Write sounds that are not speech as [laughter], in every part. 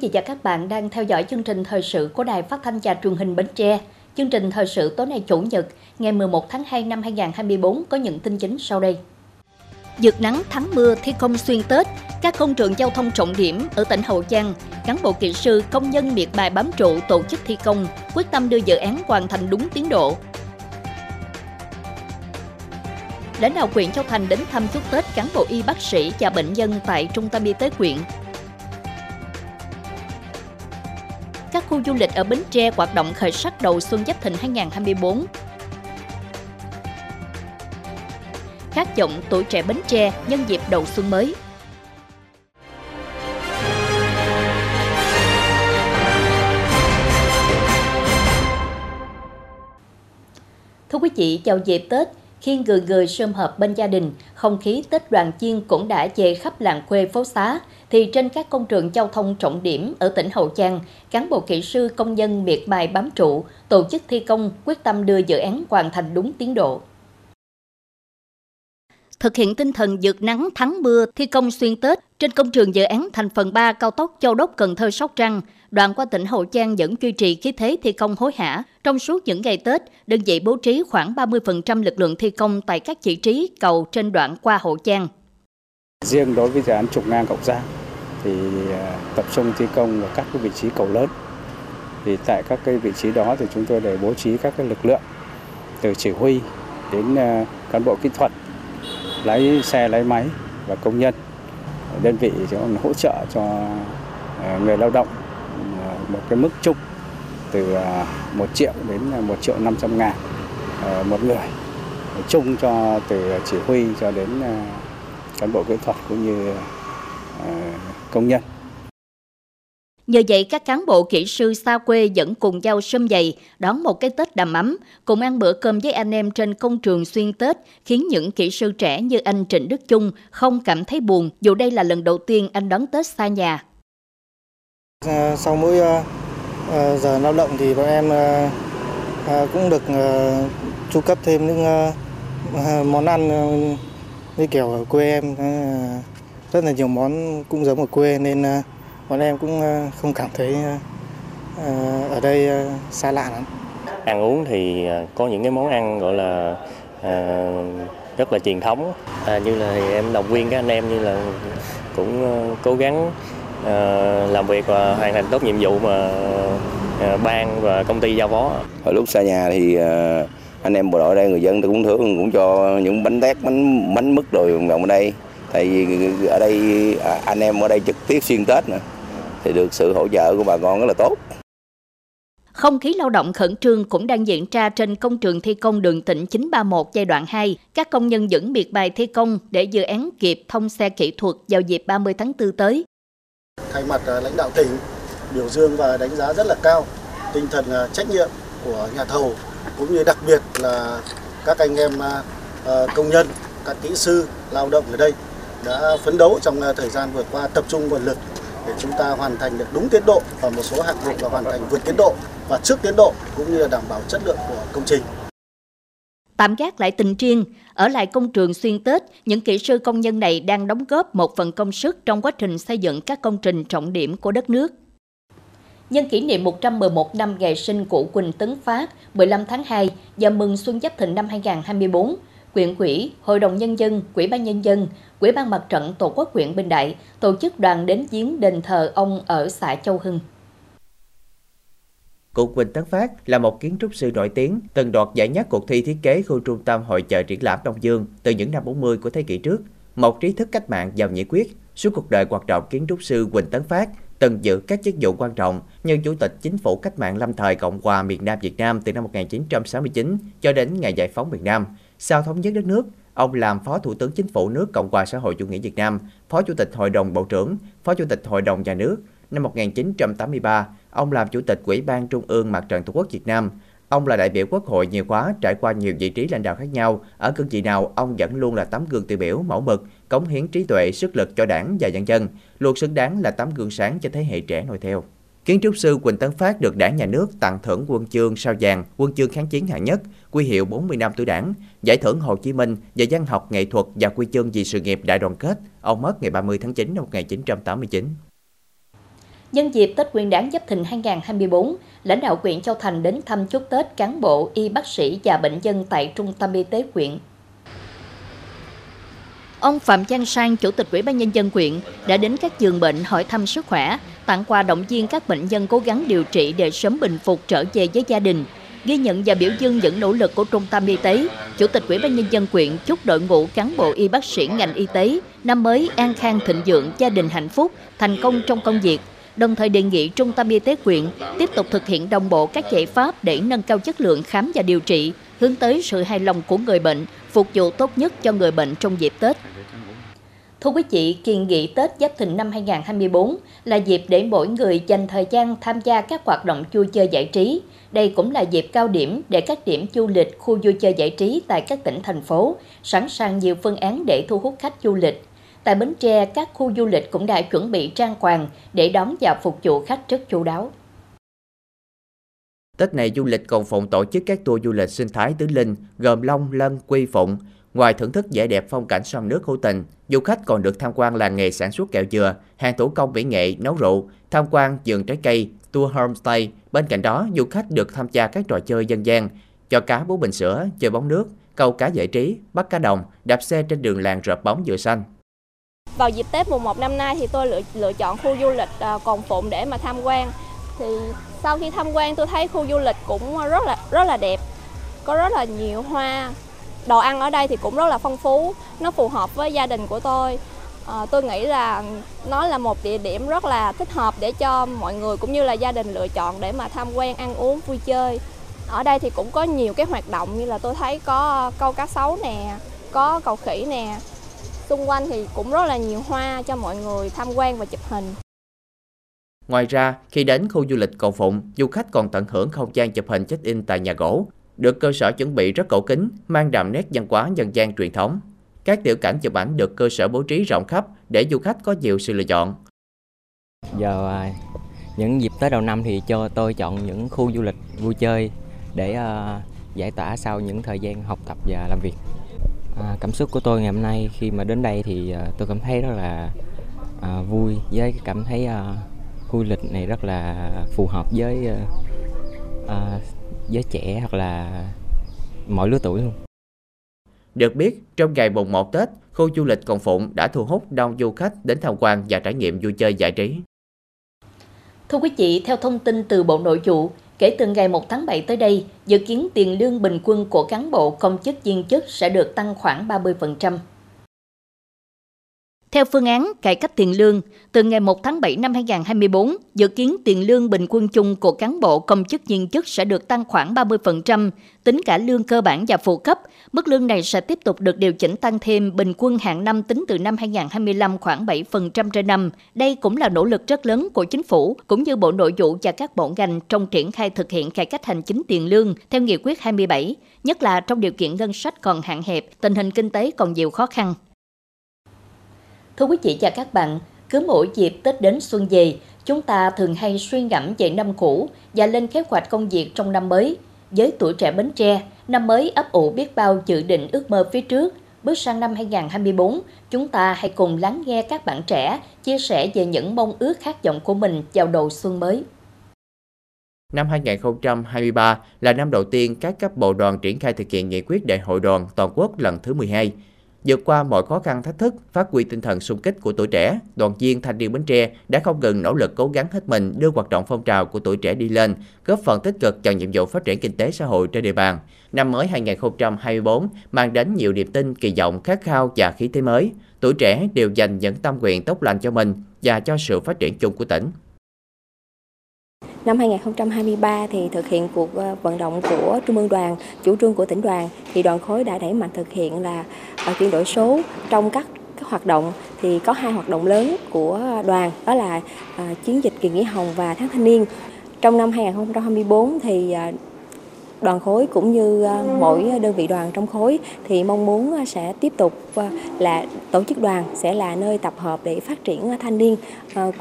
vị và các bạn đang theo dõi chương trình thời sự của Đài Phát thanh và Truyền hình Bến Tre. Chương trình thời sự tối nay Chủ nhật, ngày 11 tháng 2 năm 2024 có những tin chính sau đây. Dược nắng thắng mưa thi công xuyên Tết, các công trường giao thông trọng điểm ở tỉnh Hậu Giang, cán bộ kỹ sư, công nhân miệt bài bám trụ tổ chức thi công, quyết tâm đưa dự án hoàn thành đúng tiến độ. Lãnh đạo huyện Châu Thành đến thăm chúc Tết cán bộ y bác sĩ và bệnh nhân tại trung tâm y tế huyện. Khu du lịch ở Bến Tre hoạt động khởi sắc đầu xuân Giáp Thìn 2024 khát vọng tuổi trẻ Bến Tre nhân dịp đầu xuân mới. Thưa quý vị, chào dịp Tết, khi người người sum họp bên gia đình, không khí Tết đoàn chiên cũng đã về khắp làng quê phố xá, thì trên các công trường giao thông trọng điểm ở tỉnh Hậu Giang, cán bộ kỹ sư công nhân miệt bài bám trụ, tổ chức thi công quyết tâm đưa dự án hoàn thành đúng tiến độ. Thực hiện tinh thần dược nắng thắng mưa thi công xuyên Tết trên công trường dự án thành phần 3 cao tốc Châu Đốc Cần Thơ Sóc Trăng, đoạn qua tỉnh Hậu Giang vẫn duy trì khí thế thi công hối hả. Trong suốt những ngày Tết, đơn vị bố trí khoảng 30% lực lượng thi công tại các vị trí cầu trên đoạn qua Hậu Giang. Riêng đối với dự án trục ngang Cộng Giang thì à, tập trung thi công ở các cái vị trí cầu lớn. Thì tại các cái vị trí đó thì chúng tôi để bố trí các cái lực lượng từ chỉ huy đến à, cán bộ kỹ thuật lái xe lái máy và công nhân đơn vị sẽ hỗ trợ cho à, người lao động một cái mức chung từ à, 1 triệu đến à, 1 triệu 500 ngàn à, một người chung cho từ chỉ huy cho đến cán bộ kỹ thuật cũng như công nhân Nhờ vậy các cán bộ kỹ sư xa quê vẫn cùng nhau sâm dày, đón một cái Tết đầm ấm, cùng ăn bữa cơm với anh em trên công trường xuyên Tết, khiến những kỹ sư trẻ như anh Trịnh Đức Trung không cảm thấy buồn dù đây là lần đầu tiên anh đón Tết xa nhà. Sau mỗi ờ, ờ, giờ lao động thì bọn em ờ, cũng được chu cấp thêm những món ăn như kiểu ở quê em, rất là nhiều món cũng giống ở quê nên bọn em cũng không cảm thấy ở đây xa lạ lắm. Ăn uống thì có những cái món ăn gọi là rất là truyền thống à, như là em động viên các anh em như là cũng cố gắng làm việc và hoàn thành tốt nhiệm vụ mà ban và công ty giao phó. Ở lúc xa nhà thì anh em bộ đội đây người dân cũng thưởng cũng cho những bánh tét bánh bánh mứt rồi vào ở đây tại vì ở đây à, anh em ở đây trực tiếp xuyên tết nữa thì được sự hỗ trợ của bà con rất là tốt. Không khí lao động khẩn trương cũng đang diễn ra trên công trường thi công đường tỉnh 931 giai đoạn 2. Các công nhân vẫn miệt bài thi công để dự án kịp thông xe kỹ thuật vào dịp 30 tháng 4 tới. Thay mặt ờ, lãnh đạo tỉnh, biểu dương và đánh giá rất là cao tinh thần ờ, trách nhiệm của nhà thầu cũng như đặc biệt là các anh em ờ, công nhân, các kỹ sư lao động ở đây đã phấn đấu trong thời gian vừa qua tập trung nguồn lực để chúng ta hoàn thành được đúng tiến độ và một số hạng mục là hoàn thành vượt tiến độ và trước tiến độ cũng như là đảm bảo chất lượng của công trình. Tạm gác lại tình riêng, ở lại công trường xuyên Tết, những kỹ sư công nhân này đang đóng góp một phần công sức trong quá trình xây dựng các công trình trọng điểm của đất nước. Nhân kỷ niệm 111 năm ngày sinh của Quỳnh Tấn Phát 15 tháng 2 và mừng Xuân Giáp Thìn năm 2024, quyện quỹ, Hội đồng Nhân dân, Quỹ ban Nhân dân, Quỹ ban Mặt trận Tổ quốc huyện Bình Đại tổ chức đoàn đến viếng đền thờ ông ở xã Châu Hưng. Cụ Quỳnh Tấn Phát là một kiến trúc sư nổi tiếng, từng đoạt giải nhất cuộc thi thiết kế khu trung tâm hội chợ triển lãm Đông Dương từ những năm 40 của thế kỷ trước. Một trí thức cách mạng giàu nhiệt quyết, suốt cuộc đời hoạt động kiến trúc sư Quỳnh Tấn Phát từng giữ các chức vụ quan trọng như Chủ tịch Chính phủ Cách mạng lâm thời Cộng hòa miền Nam Việt Nam từ năm 1969 cho đến ngày giải phóng miền Nam. Sau thống nhất đất nước, ông làm Phó Thủ tướng Chính phủ nước Cộng hòa xã hội chủ nghĩa Việt Nam, Phó Chủ tịch Hội đồng Bộ trưởng, Phó Chủ tịch Hội đồng Nhà nước. Năm 1983, ông làm Chủ tịch Ủy ban Trung ương Mặt trận Tổ quốc Việt Nam. Ông là đại biểu Quốc hội nhiều khóa, trải qua nhiều vị trí lãnh đạo khác nhau. Ở cương vị nào, ông vẫn luôn là tấm gương tiêu biểu, mẫu mực, cống hiến trí tuệ, sức lực cho đảng và nhân dân, luôn xứng đáng là tấm gương sáng cho thế hệ trẻ noi theo. Kiến trúc sư Quỳnh Tấn Phát được Đảng Nhà nước tặng thưởng quân chương sao vàng, quân chương kháng chiến hạng nhất, quy hiệu 40 năm tuổi Đảng, giải thưởng Hồ Chí Minh và văn học nghệ thuật và quy chương vì sự nghiệp đại đoàn kết. Ông mất ngày 30 tháng 9 năm 1989. Nhân dịp Tết Nguyên đán Giáp Thìn 2024, lãnh đạo huyện Châu Thành đến thăm chúc Tết cán bộ, y bác sĩ và bệnh nhân tại Trung tâm Y tế huyện. Ông Phạm Giang Sang, Chủ tịch Ủy ban Nhân dân huyện, đã đến các giường bệnh hỏi thăm sức khỏe, tặng quà động viên các bệnh nhân cố gắng điều trị để sớm bình phục trở về với gia đình. Ghi nhận và biểu dương những nỗ lực của Trung tâm Y tế, Chủ tịch Ủy ban Nhân dân huyện chúc đội ngũ cán bộ y bác sĩ ngành y tế năm mới an khang thịnh vượng, gia đình hạnh phúc, thành công trong công việc, đồng thời đề nghị Trung tâm Y tế huyện tiếp tục thực hiện đồng bộ các giải pháp để nâng cao chất lượng khám và điều trị, hướng tới sự hài lòng của người bệnh, phục vụ tốt nhất cho người bệnh trong dịp Tết. Thưa quý vị, kỳ nghỉ Tết Giáp Thìn năm 2024 là dịp để mỗi người dành thời gian tham gia các hoạt động vui chơi giải trí. Đây cũng là dịp cao điểm để các điểm du lịch, khu vui chơi giải trí tại các tỉnh, thành phố sẵn sàng nhiều phương án để thu hút khách du lịch. Tại Bến Tre, các khu du lịch cũng đã chuẩn bị trang hoàng để đón và phục vụ khách rất chu đáo. Tết này du lịch còn phụng tổ chức các tour du lịch sinh thái tứ linh gồm Long, Lân, Quy, Phụng. Ngoài thưởng thức vẻ đẹp phong cảnh sông nước hữu tình, du khách còn được tham quan làng nghề sản xuất kẹo dừa, hàng thủ công mỹ nghệ, nấu rượu, tham quan vườn trái cây, tour homestay. Bên cạnh đó, du khách được tham gia các trò chơi dân gian, cho cá bú bình sữa, chơi bóng nước, câu cá giải trí, bắt cá đồng, đạp xe trên đường làng rợp bóng dừa xanh. Vào dịp Tết mùng 1 năm nay thì tôi lựa, lựa chọn khu du lịch uh, Cồn Phụng để mà tham quan. Thì sau khi tham quan tôi thấy khu du lịch cũng rất là rất là đẹp. Có rất là nhiều hoa. Đồ ăn ở đây thì cũng rất là phong phú, nó phù hợp với gia đình của tôi. À, tôi nghĩ là nó là một địa điểm rất là thích hợp để cho mọi người cũng như là gia đình lựa chọn để mà tham quan ăn uống vui chơi. Ở đây thì cũng có nhiều cái hoạt động như là tôi thấy có câu cá sấu nè, có cầu khỉ nè, xung quanh thì cũng rất là nhiều hoa cho mọi người tham quan và chụp hình. Ngoài ra, khi đến khu du lịch Cầu Phụng, du khách còn tận hưởng không gian chụp hình check-in tại nhà gỗ, được cơ sở chuẩn bị rất cổ kính, mang đậm nét văn hóa dân gian truyền thống. Các tiểu cảnh chụp ảnh được cơ sở bố trí rộng khắp để du khách có nhiều sự lựa chọn. Giờ à, những dịp tới đầu năm thì cho tôi chọn những khu du lịch vui chơi để uh, giải tỏa sau những thời gian học tập và làm việc. À, cảm xúc của tôi ngày hôm nay khi mà đến đây thì à, tôi cảm thấy rất là à, vui với cảm thấy à, khu du lịch này rất là phù hợp với à, à, giới trẻ hoặc là mọi lứa tuổi luôn. Được biết, trong ngày mùng 1 Tết, khu du lịch Cồn Phụng đã thu hút đông du khách đến tham quan và trải nghiệm vui chơi giải trí. Thưa quý vị, theo thông tin từ Bộ Nội vụ, Kể từ ngày 1 tháng 7 tới đây, dự kiến tiền lương bình quân của cán bộ công chức viên chức sẽ được tăng khoảng 30%. Theo phương án cải cách tiền lương, từ ngày 1 tháng 7 năm 2024, dự kiến tiền lương bình quân chung của cán bộ công chức viên chức sẽ được tăng khoảng 30%, tính cả lương cơ bản và phụ cấp. Mức lương này sẽ tiếp tục được điều chỉnh tăng thêm bình quân hàng năm tính từ năm 2025 khoảng 7% trên năm. Đây cũng là nỗ lực rất lớn của chính phủ, cũng như Bộ Nội vụ và các bộ ngành trong triển khai thực hiện cải cách hành chính tiền lương theo Nghị quyết 27, nhất là trong điều kiện ngân sách còn hạn hẹp, tình hình kinh tế còn nhiều khó khăn. Thưa quý vị và các bạn, cứ mỗi dịp Tết đến xuân về, chúng ta thường hay suy ngẫm về năm cũ và lên kế hoạch công việc trong năm mới. Với tuổi trẻ Bến Tre, năm mới ấp ủ biết bao dự định ước mơ phía trước. Bước sang năm 2024, chúng ta hãy cùng lắng nghe các bạn trẻ chia sẻ về những mong ước khát vọng của mình vào đầu xuân mới. Năm 2023 là năm đầu tiên các cấp bộ đoàn triển khai thực hiện nghị quyết đại hội đoàn toàn quốc lần thứ 12 Vượt qua mọi khó khăn thách thức, phát huy tinh thần sung kích của tuổi trẻ, đoàn viên thanh niên Bến Tre đã không ngừng nỗ lực cố gắng hết mình đưa hoạt động phong trào của tuổi trẻ đi lên, góp phần tích cực cho nhiệm vụ phát triển kinh tế xã hội trên địa bàn. Năm mới 2024 mang đến nhiều niềm tin, kỳ vọng, khát khao và khí thế mới. Tuổi trẻ đều dành những tâm nguyện tốt lành cho mình và cho sự phát triển chung của tỉnh. Năm 2023 thì thực hiện cuộc ờ, vận động của Trung ương đoàn, chủ trương của tỉnh đoàn thì đoàn khối đã đẩy mạnh thực hiện là ờ, chuyển đổi số trong các các hoạt động thì có hai hoạt động lớn của đoàn đó là ờ, chiến dịch kỳ nghỉ hồng và tháng thanh niên. Trong năm 2024 thì đoàn khối cũng như à, mỗi đơn vị đoàn trong khối thì mong muốn à, sẽ tiếp tục à, là tổ chức đoàn sẽ là nơi tập hợp để phát triển thanh niên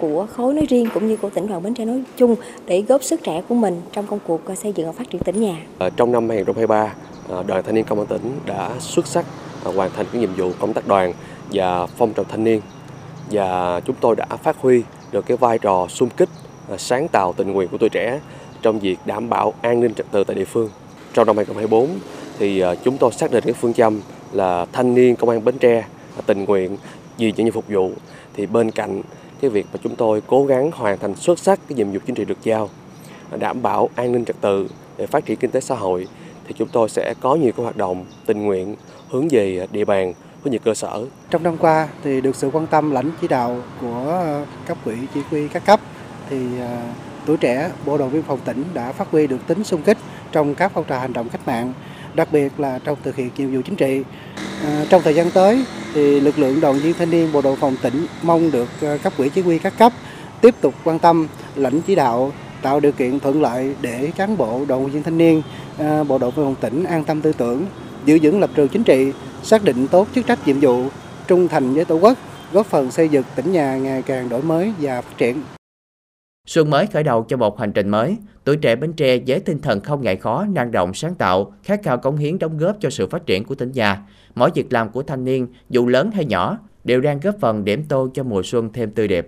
của khối nói riêng cũng như của tỉnh đoàn Bến Tre nói chung để góp sức trẻ của mình trong công cuộc xây dựng và phát triển tỉnh nhà. Ờ, trong năm 2023, ờ, đoàn thanh niên công an tỉnh đã xuất sắc hoàn thành cái nhiệm vụ công tác đoàn và phong trào thanh niên và chúng tôi đã phát huy được cái vai trò xung kích sáng tạo tình nguyện của tuổi trẻ trong việc đảm bảo an ninh trật tự tại địa phương. Trong năm 2024 thì ờ, chúng tôi xác định cái phương châm là thanh niên công an Bến Tre tình nguyện vì những nhiệm phục vụ thì bên cạnh cái việc mà chúng tôi cố gắng hoàn thành xuất sắc cái nhiệm vụ chính trị được giao, đảm bảo an ninh trật tự để phát triển kinh tế xã hội, thì chúng tôi sẽ có nhiều cái hoạt động tình nguyện hướng về địa bàn với nhiều cơ sở. Trong năm qua thì được sự quan tâm, lãnh chỉ đạo của cấp ủy, chỉ huy các cấp thì ờ, tuổi trẻ bộ đội biên phòng tỉnh đã phát huy được tính xung kích trong các phong trào hành động cách mạng, đặc biệt là trong thực hiện nhiệm vụ chính trị. À, trong thời gian tới thì lực lượng đoàn viên thanh niên bộ đội phòng tỉnh mong được à, cấp ủy chỉ huy các cấp tiếp tục quan tâm lãnh chỉ đạo tạo điều kiện thuận lợi để cán bộ đoàn viên thanh niên à, bộ đội biên phòng tỉnh an tâm tư tưởng giữ vững lập trường chính trị xác định tốt chức trách nhiệm vụ trung thành với tổ quốc góp phần xây dựng tỉnh nhà ngày càng đổi mới và phát triển Xuân mới khởi đầu cho một hành trình mới, tuổi trẻ Bến Tre với tinh thần không ngại khó, năng động, sáng tạo, khát khao cống hiến đóng góp cho sự phát triển của tỉnh nhà. Mỗi việc làm của thanh niên, dù lớn hay nhỏ, đều đang góp phần điểm tô cho mùa xuân thêm tươi đẹp.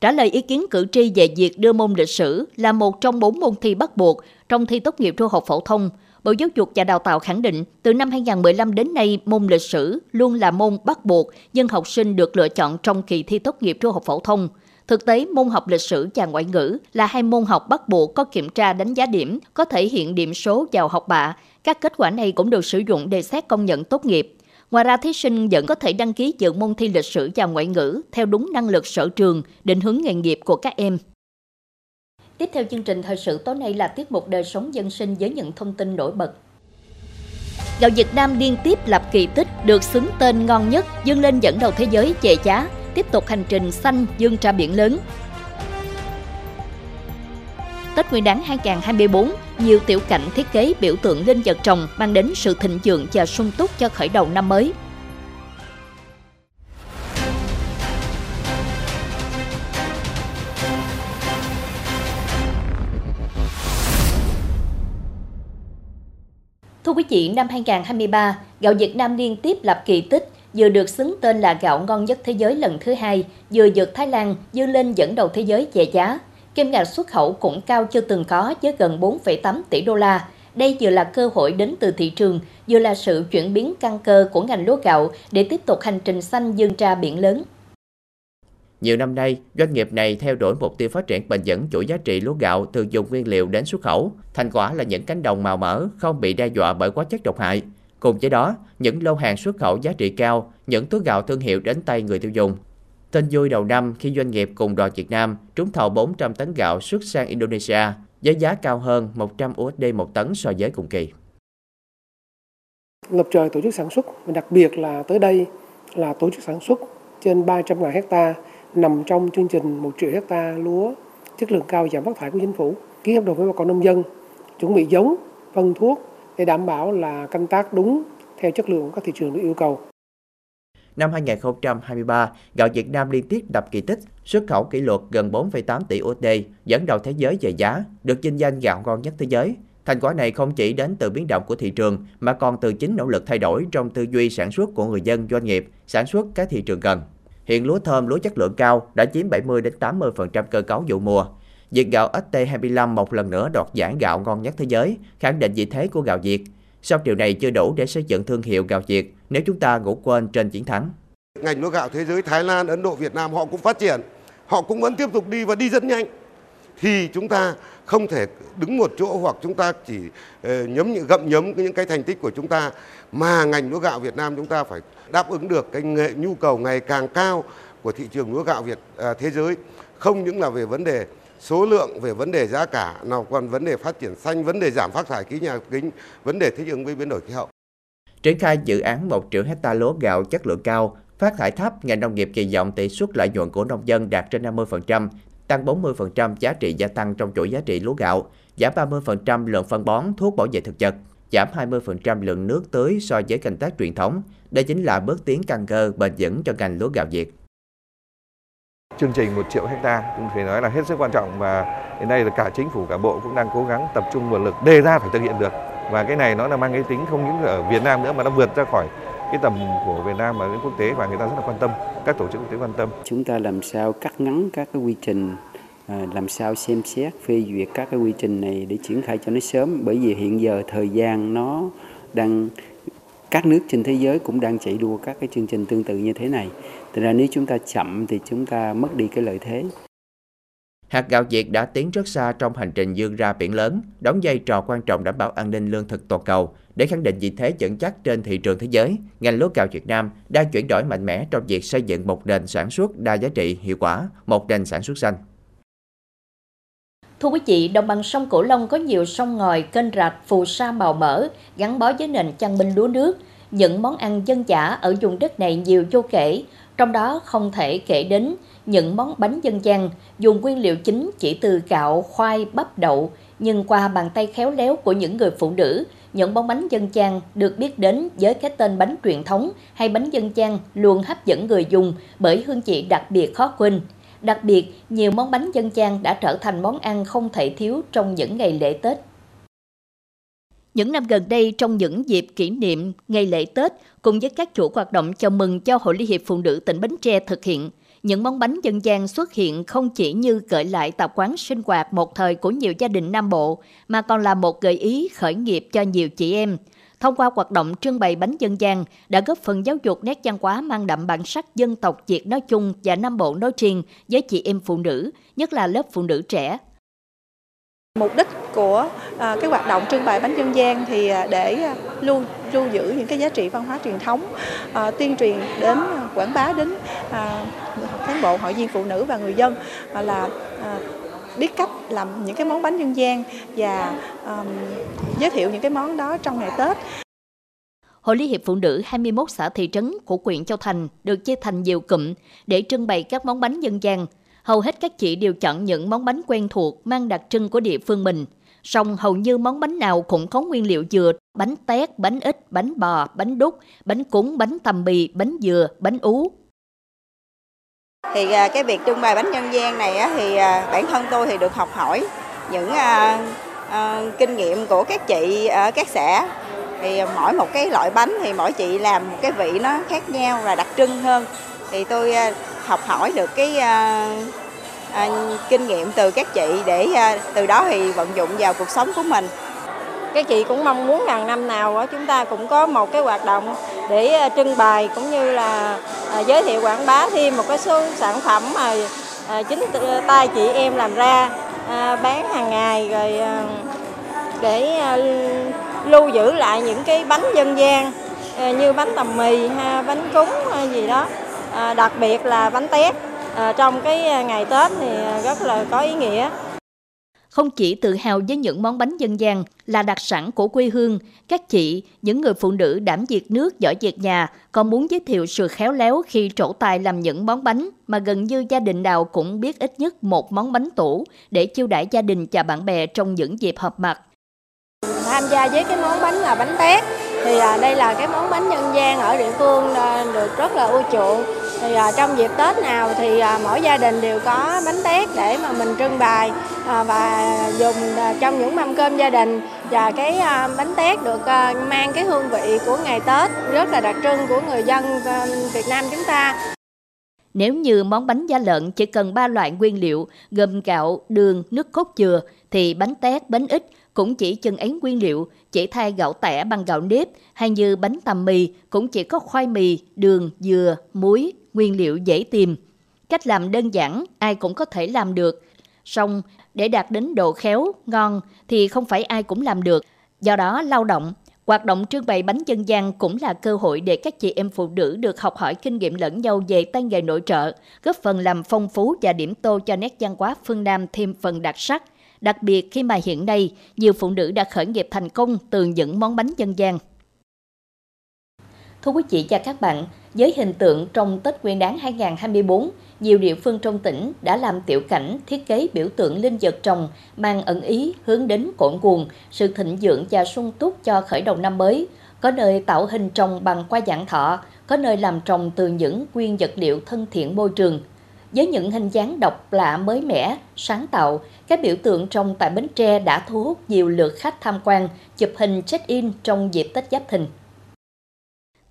Trả lời ý kiến cử tri về việc đưa môn lịch sử là một trong bốn môn thi bắt buộc trong thi tốt nghiệp trung học phổ thông, Bộ Giáo dục và Đào tạo khẳng định từ năm 2015 đến nay môn lịch sử luôn là môn bắt buộc nhưng học sinh được lựa chọn trong kỳ thi tốt nghiệp trung học phổ thông. Thực tế, môn học lịch sử và ngoại ngữ là hai môn học bắt buộc có kiểm tra đánh giá điểm, có thể hiện điểm số vào học bạ. Các kết quả này cũng được sử dụng để xét công nhận tốt nghiệp. Ngoài ra, thí sinh vẫn có thể đăng ký dự môn thi lịch sử và ngoại ngữ theo đúng năng lực sở trường, định hướng nghề nghiệp của các em. Tiếp theo chương trình thời sự tối nay là tiết mục đời sống dân sinh với những thông tin nổi bật. Gạo Việt Nam liên tiếp lập kỳ tích được xứng tên ngon nhất, dâng lên dẫn đầu thế giới về giá, tiếp tục hành trình xanh dương ra biển lớn. Tết Nguyên đán 2024, nhiều tiểu cảnh thiết kế biểu tượng linh vật trồng mang đến sự thịnh vượng và sung túc cho khởi đầu năm mới. Thưa quý vị, năm 2023, gạo Việt Nam liên tiếp lập kỳ tích, vừa được xứng tên là gạo ngon nhất thế giới lần thứ hai, vừa vượt Thái Lan, dư lên dẫn đầu thế giới về giá. Kim ngạch xuất khẩu cũng cao chưa từng có với gần 4,8 tỷ đô la. Đây vừa là cơ hội đến từ thị trường, vừa là sự chuyển biến căn cơ của ngành lúa gạo để tiếp tục hành trình xanh dương ra biển lớn. Nhiều năm nay, doanh nghiệp này theo đuổi mục tiêu phát triển bền vững chuỗi giá trị lúa gạo từ dùng nguyên liệu đến xuất khẩu. Thành quả là những cánh đồng màu mỡ không bị đe dọa bởi quá chất độc hại. Cùng với đó, những lô hàng xuất khẩu giá trị cao, những túi gạo thương hiệu đến tay người tiêu dùng. Tin vui đầu năm khi doanh nghiệp cùng đoàn Việt Nam trúng thầu 400 tấn gạo xuất sang Indonesia với giá cao hơn 100 USD một tấn so với cùng kỳ. Lập trời tổ chức sản xuất và đặc biệt là tới đây là tổ chức sản xuất trên 300.000 hecta nằm trong chương trình 1 triệu hecta lúa chất lượng cao giảm phát thải của chính phủ. Ký hợp đồng với bà con nông dân, chuẩn bị giống, phân thuốc để đảm bảo là canh tác đúng theo chất lượng của các thị trường được yêu cầu. Năm 2023, gạo Việt Nam liên tiếp đập kỳ tích, xuất khẩu kỷ lục gần 4,8 tỷ USD, dẫn đầu thế giới về giá, được vinh danh gạo ngon nhất thế giới. Thành quả này không chỉ đến từ biến động của thị trường mà còn từ chính nỗ lực thay đổi trong tư duy sản xuất của người dân doanh nghiệp, sản xuất các thị trường cần. Hiện lúa thơm, lúa chất lượng cao đã chiếm 70 đến 80% cơ cấu vụ mùa. Việc gạo ST25 một lần nữa đoạt giải gạo ngon nhất thế giới, khẳng định vị thế của gạo Việt. Song điều này chưa đủ để xây dựng thương hiệu gạo Việt nếu chúng ta ngủ quên trên chiến thắng. Ngành lúa gạo thế giới Thái Lan, Ấn Độ, Việt Nam họ cũng phát triển, họ cũng vẫn tiếp tục đi và đi rất nhanh. Thì chúng ta không thể đứng một chỗ hoặc chúng ta chỉ ờ, nhấm những gậm nhấm những cái thành tích của chúng ta mà ngành lúa gạo Việt Nam chúng ta phải đáp ứng được cái nghệ, nhu cầu ngày càng cao của thị trường lúa gạo Việt à, thế giới không những là về vấn đề số lượng về vấn đề giá cả nào còn vấn đề phát triển xanh vấn đề giảm phát thải khí nhà kính vấn đề thích ứng với biến đổi khí hậu triển khai dự án 1 triệu hecta lúa gạo chất lượng cao phát thải thấp ngành nông nghiệp kỳ vọng tỷ suất lợi nhuận của nông dân đạt trên 50% tăng 40% giá trị gia tăng trong chuỗi giá trị lúa gạo, giảm 30% lượng phân bón, thuốc bảo vệ thực vật, giảm 20% lượng nước tưới so với canh tác truyền thống. Đây chính là bước tiến căn cơ bền vững cho ngành lúa gạo Việt. Chương trình 1 triệu hecta cũng phải nói là hết sức quan trọng và hiện nay là cả chính phủ, cả bộ cũng đang cố gắng tập trung nguồn lực đề ra phải thực hiện được. Và cái này nó là mang cái tính không những ở Việt Nam nữa mà nó vượt ra khỏi cái tầm của Việt Nam mà đến quốc tế và người ta rất là quan tâm, các tổ chức quốc tế quan tâm. Chúng ta làm sao cắt ngắn các cái quy trình à, làm sao xem xét, phê duyệt các cái quy trình này để triển khai cho nó sớm? Bởi vì hiện giờ thời gian nó đang, các nước trên thế giới cũng đang chạy đua các cái chương trình tương tự như thế này. Thật ra nếu chúng ta chậm thì chúng ta mất đi cái lợi thế. Hạt gạo Việt đã tiến rất xa trong hành trình dương ra biển lớn, đóng vai trò quan trọng đảm bảo an ninh lương thực toàn cầu. Để khẳng định vị thế vững chắc trên thị trường thế giới, ngành lúa gạo Việt Nam đang chuyển đổi mạnh mẽ trong việc xây dựng một nền sản xuất đa giá trị hiệu quả, một nền sản xuất xanh. Thưa quý vị, đồng bằng sông Cửu Long có nhiều sông ngòi, kênh rạch, phù sa màu mỡ, gắn bó với nền chăn binh lúa nước. Những món ăn dân dã ở vùng đất này nhiều vô kể, trong đó không thể kể đến những món bánh dân gian dùng nguyên liệu chính chỉ từ gạo, khoai, bắp đậu, nhưng qua bàn tay khéo léo của những người phụ nữ, những món bánh dân gian được biết đến với cái tên bánh truyền thống hay bánh dân gian luôn hấp dẫn người dùng bởi hương vị đặc biệt khó quên. Đặc biệt, nhiều món bánh dân gian đã trở thành món ăn không thể thiếu trong những ngày lễ Tết. Những năm gần đây, trong những dịp kỷ niệm ngày lễ Tết, cùng với các chủ hoạt động chào mừng cho Hội Liên hiệp Phụ nữ tỉnh Bến Tre thực hiện, những món bánh dân gian xuất hiện không chỉ như gợi lại tập quán sinh hoạt một thời của nhiều gia đình Nam Bộ, mà còn là một gợi ý khởi nghiệp cho nhiều chị em. Thông qua hoạt động trưng bày bánh dân gian đã góp phần giáo dục nét văn hóa mang đậm bản sắc dân tộc Việt nói chung và Nam Bộ nói riêng với chị em phụ nữ, nhất là lớp phụ nữ trẻ. Mục đích của à, cái hoạt động trưng bày bánh dân gian thì à, để à, lưu lưu giữ những cái giá trị văn hóa truyền thống, à, tuyên truyền đến à, quảng bá đến à, cán bộ hội viên phụ nữ và người dân à, là à, biết cách làm những cái món bánh dân gian và à, giới thiệu những cái món đó trong ngày Tết. Hội Liên hiệp Phụ nữ 21 xã thị trấn của huyện Châu Thành được chia thành nhiều cụm để trưng bày các món bánh dân gian. Hầu hết các chị đều chọn những món bánh quen thuộc mang đặc trưng của địa phương mình. Song hầu như món bánh nào cũng có nguyên liệu dừa, bánh tét, bánh ít, bánh bò, bánh đúc, bánh cúng, bánh tầm bì, bánh dừa, bánh ú, thì à, cái việc trưng bày bánh nhân gian này thì à, bản thân tôi thì được học hỏi những à, kinh nghiệm của các chị ở các xã. Thì mỗi một cái loại bánh thì mỗi chị làm một cái vị nó khác nhau và đặc trưng hơn thì tôi à, học hỏi được cái à, à, kinh nghiệm từ các chị để từ đó thì vận dụng vào cuộc sống của mình. Các chị cũng mong muốn rằng năm nào chúng ta cũng có một cái hoạt động để trưng bày cũng như là à, giới thiệu quảng bá thêm một cái số sản phẩm mà à, chính tay chị em làm ra bán hàng ngày rồi để lưu giữ lại những cái bánh dân gian như bánh tằm mì ha bánh cúng gì đó đặc biệt là bánh tét. Trong cái ngày Tết thì rất là có ý nghĩa. Không chỉ tự hào với những món bánh dân gian là đặc sản của quê hương, các chị, những người phụ nữ đảm việc nước giỏi việc nhà còn muốn giới thiệu sự khéo léo khi trổ tài làm những món bánh mà gần như gia đình nào cũng biết ít nhất một món bánh tủ để chiêu đãi gia đình và bạn bè trong những dịp họp mặt. Tham gia với cái món bánh là bánh tét thì à, đây là cái món bánh dân gian ở địa phương à, được rất là ưa chuộng thì à, trong dịp Tết nào thì à, mỗi gia đình đều có bánh tét để mà mình trưng bày à, và dùng à, trong những mâm cơm gia đình và cái à, bánh tét được à, mang cái hương vị của ngày Tết rất là đặc trưng của người dân à, Việt Nam chúng ta. Nếu như món bánh da lợn chỉ cần 3 loại nguyên liệu gồm gạo, đường, nước cốt dừa thì bánh tét, bánh ít cũng chỉ chừng ấy nguyên liệu, chỉ thay gạo tẻ bằng gạo nếp hay như bánh tằm mì cũng chỉ có khoai mì, đường, dừa, muối, nguyên liệu dễ tìm. Cách làm đơn giản, ai cũng có thể làm được. Song, để đạt đến độ khéo, ngon thì không phải ai cũng làm được. Do đó, lao động, hoạt động trưng bày bánh dân gian cũng là cơ hội để các chị em phụ nữ được học hỏi kinh nghiệm lẫn nhau về tay nghề nội trợ, góp phần làm phong phú và điểm tô cho nét văn hóa phương Nam thêm phần đặc sắc. Đặc biệt khi mà hiện nay, nhiều phụ nữ đã khởi nghiệp thành công từ những món bánh dân gian. Thưa quý vị và các bạn, với hình tượng trong Tết Nguyên đán 2024, nhiều địa phương trong tỉnh đã làm tiểu cảnh thiết kế biểu tượng linh vật trồng mang ẩn ý hướng đến cội nguồn, sự thịnh vượng và sung túc cho khởi đầu năm mới. Có nơi tạo hình trồng bằng qua dạng thọ, có nơi làm trồng từ những nguyên vật liệu thân thiện môi trường. Với những hình dáng độc lạ mới mẻ, sáng tạo, các biểu tượng trong tại Bến Tre đã thu hút nhiều lượt khách tham quan, chụp hình check-in trong dịp Tết Giáp Thìn.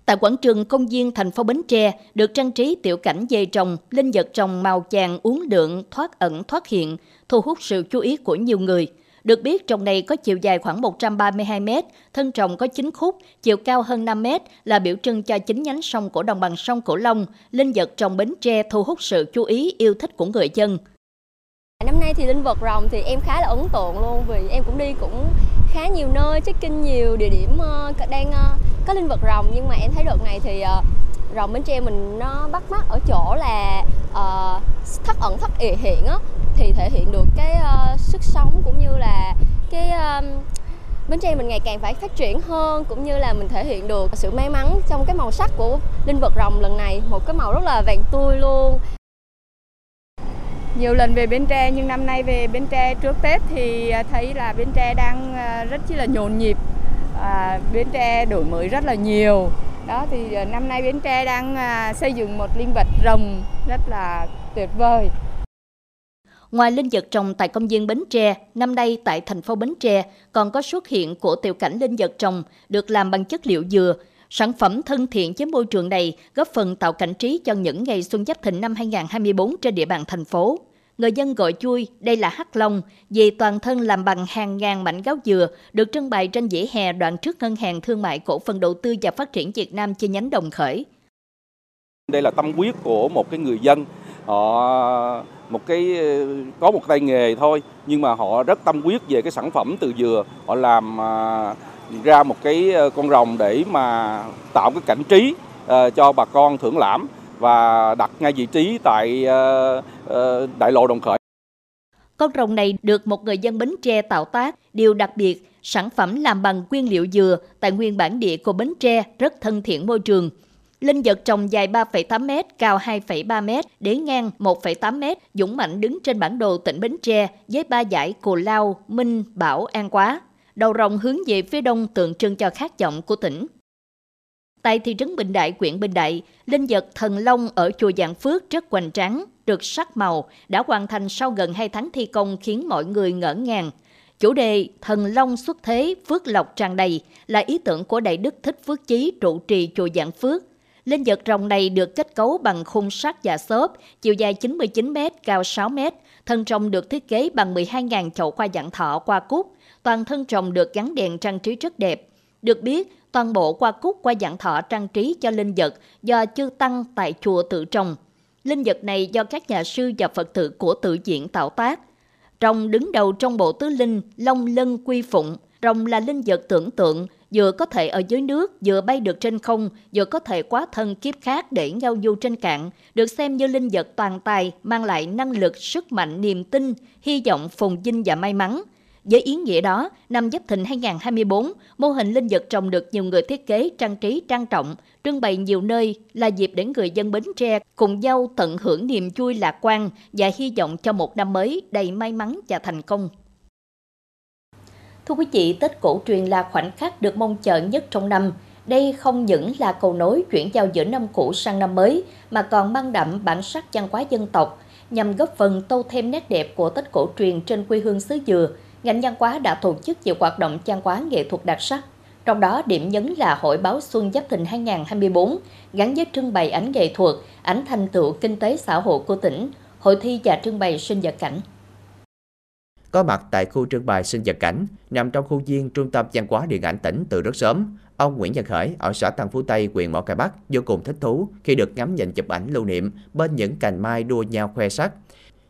Tại quảng trường công viên thành phố Bến Tre được trang trí tiểu cảnh dây trồng, linh vật trồng màu vàng uốn lượn, thoát ẩn thoát hiện, thu hút sự chú ý của nhiều người. Được biết trồng này có chiều dài khoảng 132 m, thân trồng có 9 khúc, chiều cao hơn 5 m là biểu trưng cho chính nhánh sông của đồng bằng sông Cửu Long. Linh vật trồng Bến Tre thu hút sự chú ý yêu thích của người dân. Năm nay thì linh vật rồng thì em khá là ấn tượng luôn vì em cũng đi cũng khá nhiều nơi check-in nhiều địa điểm ờ, đang ờ, có linh vật rồng nhưng mà em thấy đợt này thì ờ, rồng Bến Tre mình nó bắt mắt ở chỗ là uh, thất ẩn thất ỉ hiện á thì thể hiện được cái uh, sức sống cũng như là cái um, Bến Tre mình ngày càng phải phát triển hơn cũng như là mình thể hiện được sự may mắn trong cái màu sắc của linh vật rồng lần này. Một cái màu rất là vàng tươi luôn. Nhiều lần về Bến Tre nhưng năm nay về Bến Tre trước Tết thì ờ, thấy là Bến Tre đang rất chi là nhộn nhịp. À, Bến Tre đổi mới rất là nhiều. Đó thì năm nay Bến Tre đang à, xây dựng một linh vật rồng rất là tuyệt vời. Ngoài linh vật trồng tại công viên Bến Tre, năm nay tại thành phố Bến Tre còn có xuất hiện của tiểu cảnh linh vật trồng được làm bằng chất liệu dừa. Sản phẩm thân thiện với môi trường này góp phần tạo cảnh trí cho những ngày Xuân Giáp thịnh năm 2024 trên địa bàn thành phố người dân gọi chui đây là hắc long vì toàn thân làm bằng hàng ngàn mảnh gáo dừa được trưng bày trên vỉa hè đoạn trước ngân hàng thương mại cổ phần đầu tư và phát triển Việt Nam chi nhánh Đồng Khởi. Đây là tâm huyết của một cái người dân họ một cái ờ, có một tay nghề thôi nhưng mà họ rất tâm huyết về cái sản phẩm từ dừa họ làm à, ra một cái ờ, con rồng để mà tạo cái cảnh trí ờ, cho bà con thưởng lãm và đặt ngay vị trí tại đại lộ Đồng Khởi. Con rồng này được một người dân Bến Tre tạo tác. Điều đặc biệt, sản phẩm làm bằng nguyên liệu dừa tại nguyên bản địa của Bến Tre rất thân thiện môi trường. Linh vật trồng dài 3,8 m, cao 2,3 m, đế ngang 1,8 m, dũng mạnh đứng trên bản đồ tỉnh Bến Tre với ba dải Cù Lao, Minh, Bảo, An Quá. Đầu rồng hướng về phía đông tượng trưng cho khát vọng của tỉnh. Tại thị trấn Bình Đại, huyện Bình Đại, linh vật thần long ở chùa Dạng Phước rất hoành tráng, được sắc màu, đã hoàn thành sau gần 2 tháng thi công khiến mọi người ngỡ ngàng. Chủ đề Thần Long xuất thế, phước lộc tràn đầy là ý tưởng của Đại Đức Thích Phước Chí trụ trì chùa Dạng Phước. Linh vật rồng này được kết cấu bằng khung sắt và xốp, chiều dài 99 m, cao 6 m. Thân rồng được thiết kế bằng 12.000 chậu qua dạng thọ qua cúc. Toàn thân rồng được gắn đèn trang trí rất đẹp. Được biết, toàn bộ qua cúc qua dạng thọ trang trí cho linh vật do chư tăng tại chùa tự trồng. Linh vật này do các nhà sư và Phật tử của tự diện tạo tác. Rồng đứng đầu trong bộ tứ linh, long lân quy phụng. Rồng là linh vật tưởng tượng, vừa có thể ở dưới nước, vừa bay được trên không, vừa có thể quá thân kiếp khác để giao du trên cạn, được xem như linh vật toàn tài, mang lại năng lực, sức mạnh, niềm tin, hy vọng, phồn vinh và may mắn. Với ý nghĩa đó, năm Giáp Thìn 2024, mô hình linh vật trồng được nhiều người thiết kế trang trí trang trọng, trưng bày nhiều nơi là dịp để người dân Bến Tre cùng nhau tận hưởng niềm vui lạc quan và hy vọng cho một năm mới đầy may mắn và thành công. Thưa quý vị, Tết cổ truyền là khoảnh khắc được mong chờ nhất trong năm. Đây không những là cầu nối chuyển giao giữa năm cũ sang năm mới, mà còn mang đậm bản sắc văn hóa dân tộc, nhằm góp phần tô thêm nét đẹp của Tết cổ truyền trên quê hương xứ Dừa, ngành văn hóa đã tổ chức nhiều hoạt động văn hóa nghệ thuật đặc sắc. Trong đó, điểm nhấn là Hội báo Xuân Giáp Thìn 2024 gắn với trưng bày ảnh nghệ thuật, ảnh thành tựu kinh tế xã hội của tỉnh, hội thi và trưng bày sinh vật cảnh. Có mặt tại khu trưng bày sinh vật cảnh, nằm trong khu viên Trung tâm Văn hóa Điện ảnh tỉnh từ rất sớm, ông Nguyễn Văn Khởi ở xã Tân Phú Tây, huyện Mỏ Cày Bắc vô cùng thích thú khi được ngắm nhìn chụp ảnh lưu niệm bên những cành mai đua nhau khoe sắc,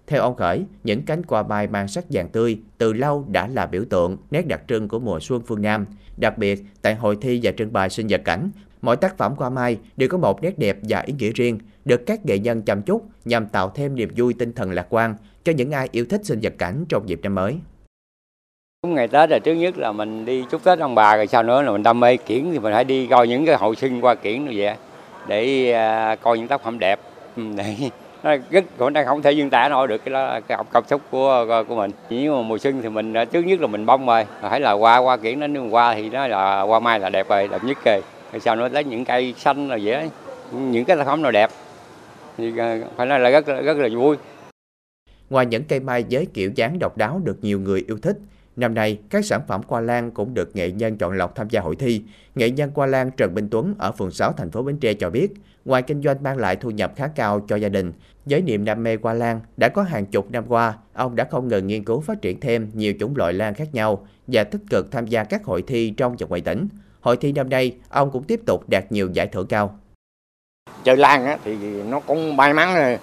theo ông Khởi, những cánh hoa mai mang sắc vàng tươi từ lâu đã là biểu tượng, nét đặc trưng của mùa xuân phương Nam. Đặc biệt, tại hội thi và trưng bày sinh vật cảnh, mỗi tác phẩm hoa mai đều có một nét đẹp và ý nghĩa riêng, được các nghệ nhân chăm chút nhằm tạo thêm niềm vui tinh thần lạc quan cho những ai yêu thích sinh vật cảnh trong dịp năm mới. Ngày Tết là trước nhất là mình đi chúc Tết ông bà, rồi sau nữa là mình đam mê kiển thì mình phải đi coi những cái hội sinh qua kiển như vậy để à, coi những tác phẩm đẹp ừ, để [laughs] nó rất, cũng đang không thể diễn tả nổi được cái đó, cái cảm xúc của của mình nếu mà mùa xuân thì mình à, trước nhất là mình bông rồi, phải là qua qua kiển nó nếu qua thì nó là qua mai là đẹp rồi, đẹp nhất kì. rồi sau nữa lấy những cây xanh rồi vậy những cái tác phẩm nào đẹp thì à, phải nói là rất rất là vui Ngoài những cây mai với kiểu dáng độc đáo được nhiều người yêu thích, năm nay các sản phẩm qua lan cũng được nghệ nhân chọn lọc tham gia hội thi. Nghệ nhân qua lan Trần Minh Tuấn ở phường 6 thành phố Bến Tre cho biết, ngoài kinh doanh mang lại thu nhập khá cao cho gia đình, với niềm đam mê qua lan đã có hàng chục năm qua, ông đã không ngừng nghiên cứu phát triển thêm nhiều chủng loại lan khác nhau và tích cực tham gia các hội thi trong và ngoài tỉnh. Hội thi năm nay, ông cũng tiếp tục đạt nhiều giải thưởng cao. Chơi lan thì nó cũng may mắn,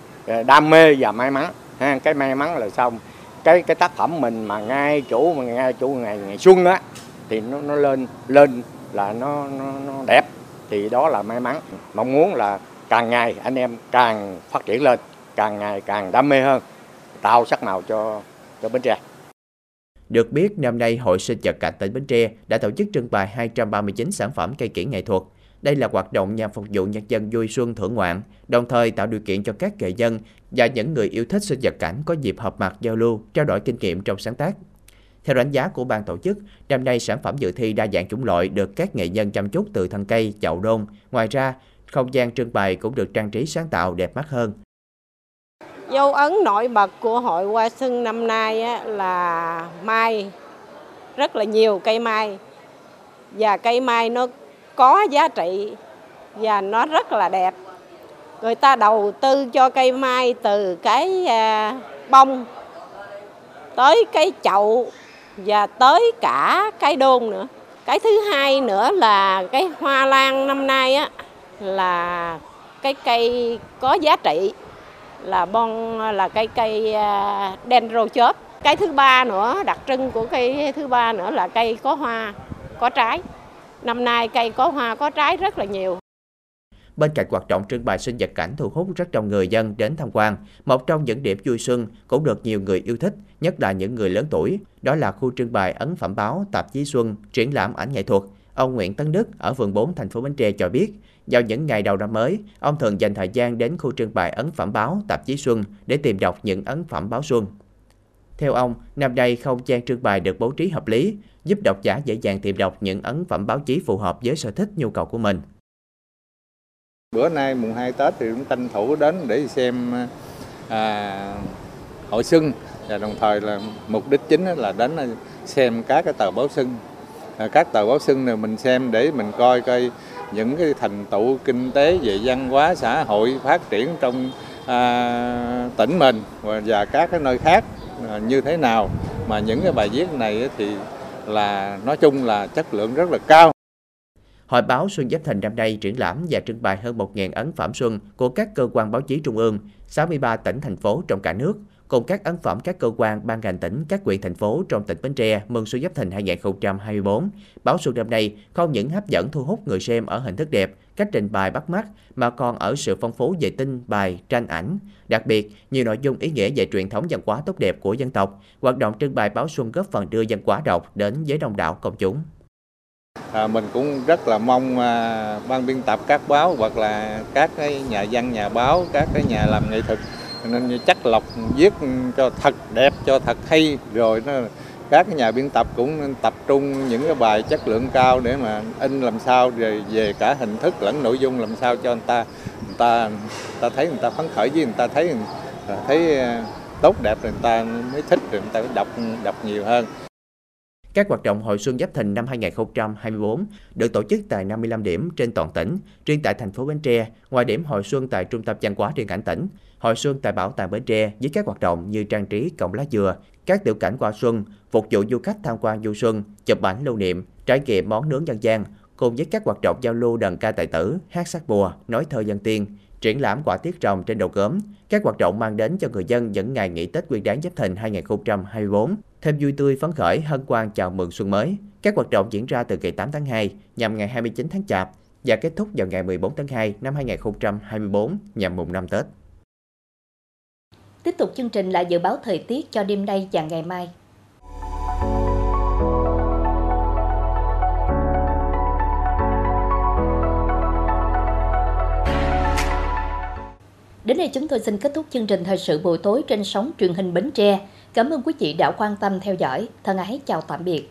đam mê và may mắn ha cái may mắn là xong. Cái cái tác phẩm mình mà ngay chủ mà ngay chủ ngày ngày xuân á thì nó nó lên lên là nó nó, nó đẹp. Thì đó là may mắn. Mong muốn là càng ngày anh em càng phát triển lên càng ngày càng đam mê hơn tạo sắc màu cho cho Bến Tre. Được biết, năm nay Hội sinh vật cảnh tỉnh Bến Tre đã tổ chức trưng bày 239 sản phẩm cây kiển nghệ thuật đây là hoạt động nhằm phục vụ nhân dân vui xuân thưởng ngoạn, đồng thời tạo điều kiện cho các nghệ dân và những người yêu thích sinh vật cảnh có dịp họp mặt giao lưu, trao đổi kinh nghiệm trong sáng tác. Theo đánh giá của ban tổ chức, năm nay sản phẩm dự thi đa dạng chủng loại được các nghệ nhân chăm chút từ thân cây, chậu đôn. Ngoài ra, không gian trưng bày cũng được trang trí sáng tạo đẹp mắt hơn. Dấu ấn nổi bật của hội hoa xuân năm nay là mai, rất là nhiều cây mai. Và cây mai nó có giá trị và nó rất là đẹp. Người ta đầu tư cho cây mai từ cái à, bông tới cái chậu và tới cả cái đôn nữa. Cái thứ hai nữa là cái hoa lan năm nay á là cái cây có giá trị là bon là cây cây à, dendrochop. Cái thứ ba nữa đặc trưng của cây thứ ba nữa là cây có hoa, có trái. Năm nay cây có hoa có trái rất là nhiều. Bên cạnh hoạt động trưng bày sinh vật cảnh thu hút rất đông người dân đến tham quan, một trong những điểm vui xuân cũng được nhiều người yêu thích, nhất là những người lớn tuổi, đó là khu trưng bày ấn phẩm báo, tạp chí xuân, triển lãm ảnh nghệ thuật. Ông Nguyễn Tấn Đức ở phường 4 thành phố Bến Tre cho biết, vào những ngày đầu năm mới, ông thường dành thời gian đến khu trưng bày ấn phẩm báo, tạp chí xuân để tìm đọc những ấn phẩm báo xuân. Theo ông, năm nay không gian trưng bày được bố trí hợp lý, giúp độc giả dễ dàng tìm đọc những ấn phẩm báo chí phù hợp với sở thích nhu cầu của mình. Bữa nay mùng 2 Tết thì cũng tranh thủ đến để xem à, hội xuân và đồng thời là mục đích chính là đến à, xem các cái tờ báo xuân. À, các tờ báo xuân này mình xem để mình coi coi những cái thành tựu kinh tế về văn hóa xã hội phát triển trong à, tỉnh mình và, và các cái nơi khác À, như thế nào mà những cái bài viết này thì là nói chung là chất lượng rất là cao. Hội báo Xuân Giáp Thìn năm nay triển lãm và trưng bày hơn 1.000 ấn phẩm xuân của các cơ quan báo chí trung ương, 63 tỉnh, thành phố trong cả nước, cùng các ấn phẩm các cơ quan ban ngành tỉnh, các huyện thành phố trong tỉnh Bến Tre mừng Xuân Giáp Thìn 2024. Báo Xuân năm nay không những hấp dẫn thu hút người xem ở hình thức đẹp, cách trình bày bắt mắt mà còn ở sự phong phú về tin, bài, tranh ảnh. Đặc biệt, nhiều nội dung ý nghĩa về truyền thống văn hóa tốt đẹp của dân tộc, hoạt động trưng bày báo Xuân góp phần đưa văn hóa đọc đến với đông đảo công chúng. À, mình cũng rất là mong à, ban biên tập các báo hoặc là các cái nhà văn nhà báo các cái nhà làm nghệ thuật nên chắc lọc viết cho thật đẹp cho thật hay rồi nó các cái nhà biên tập cũng tập trung những cái bài chất lượng cao để mà in làm sao rồi về cả hình thức lẫn nội dung làm sao cho người ta người ta người ta thấy, người ta phấn khởi với người ta thấy, người ta thấy ờ, tốt đẹp rồi người ta mới thích rồi người ta mới đọc đọc nhiều hơn. Các hoạt động Hội Xuân Giáp Thìn năm 2024 được tổ chức tại 55 điểm trên toàn tỉnh, riêng tại thành phố Bến Tre, ngoài điểm Hội Xuân tại Trung tâm Văn hóa Điện ảnh tỉnh, Hội Xuân tại Bảo tàng Bến Tre với các hoạt động như trang trí cổng lá dừa, các tiểu cảnh qua xuân, phục vụ du khách tham quan du xuân, chụp ảnh lưu niệm, trải nghiệm món nướng dân gian, cùng với các hoạt động giao lưu đờn ca tài tử, hát sắc bùa, nói thơ dân tiên, triển lãm quả tiết rồng trên đầu gốm, các hoạt động mang đến cho người dân những ngày nghỉ Tết Nguyên đán Giáp Thìn 2024 Thêm vui tươi phấn khởi, hân hoan chào mừng xuân mới. Các hoạt động diễn ra từ ngày 8 tháng 2 nhằm ngày 29 tháng Chạp và kết thúc vào ngày 14 tháng 2 năm 2024 nhằm mùng năm Tết. Tiếp tục chương trình là dự báo thời tiết cho đêm nay và ngày mai. Đến đây chúng tôi xin kết thúc chương trình thời sự buổi tối trên sóng truyền hình Bến Tre. Cảm ơn quý vị đã quan tâm theo dõi. Thân ái chào tạm biệt.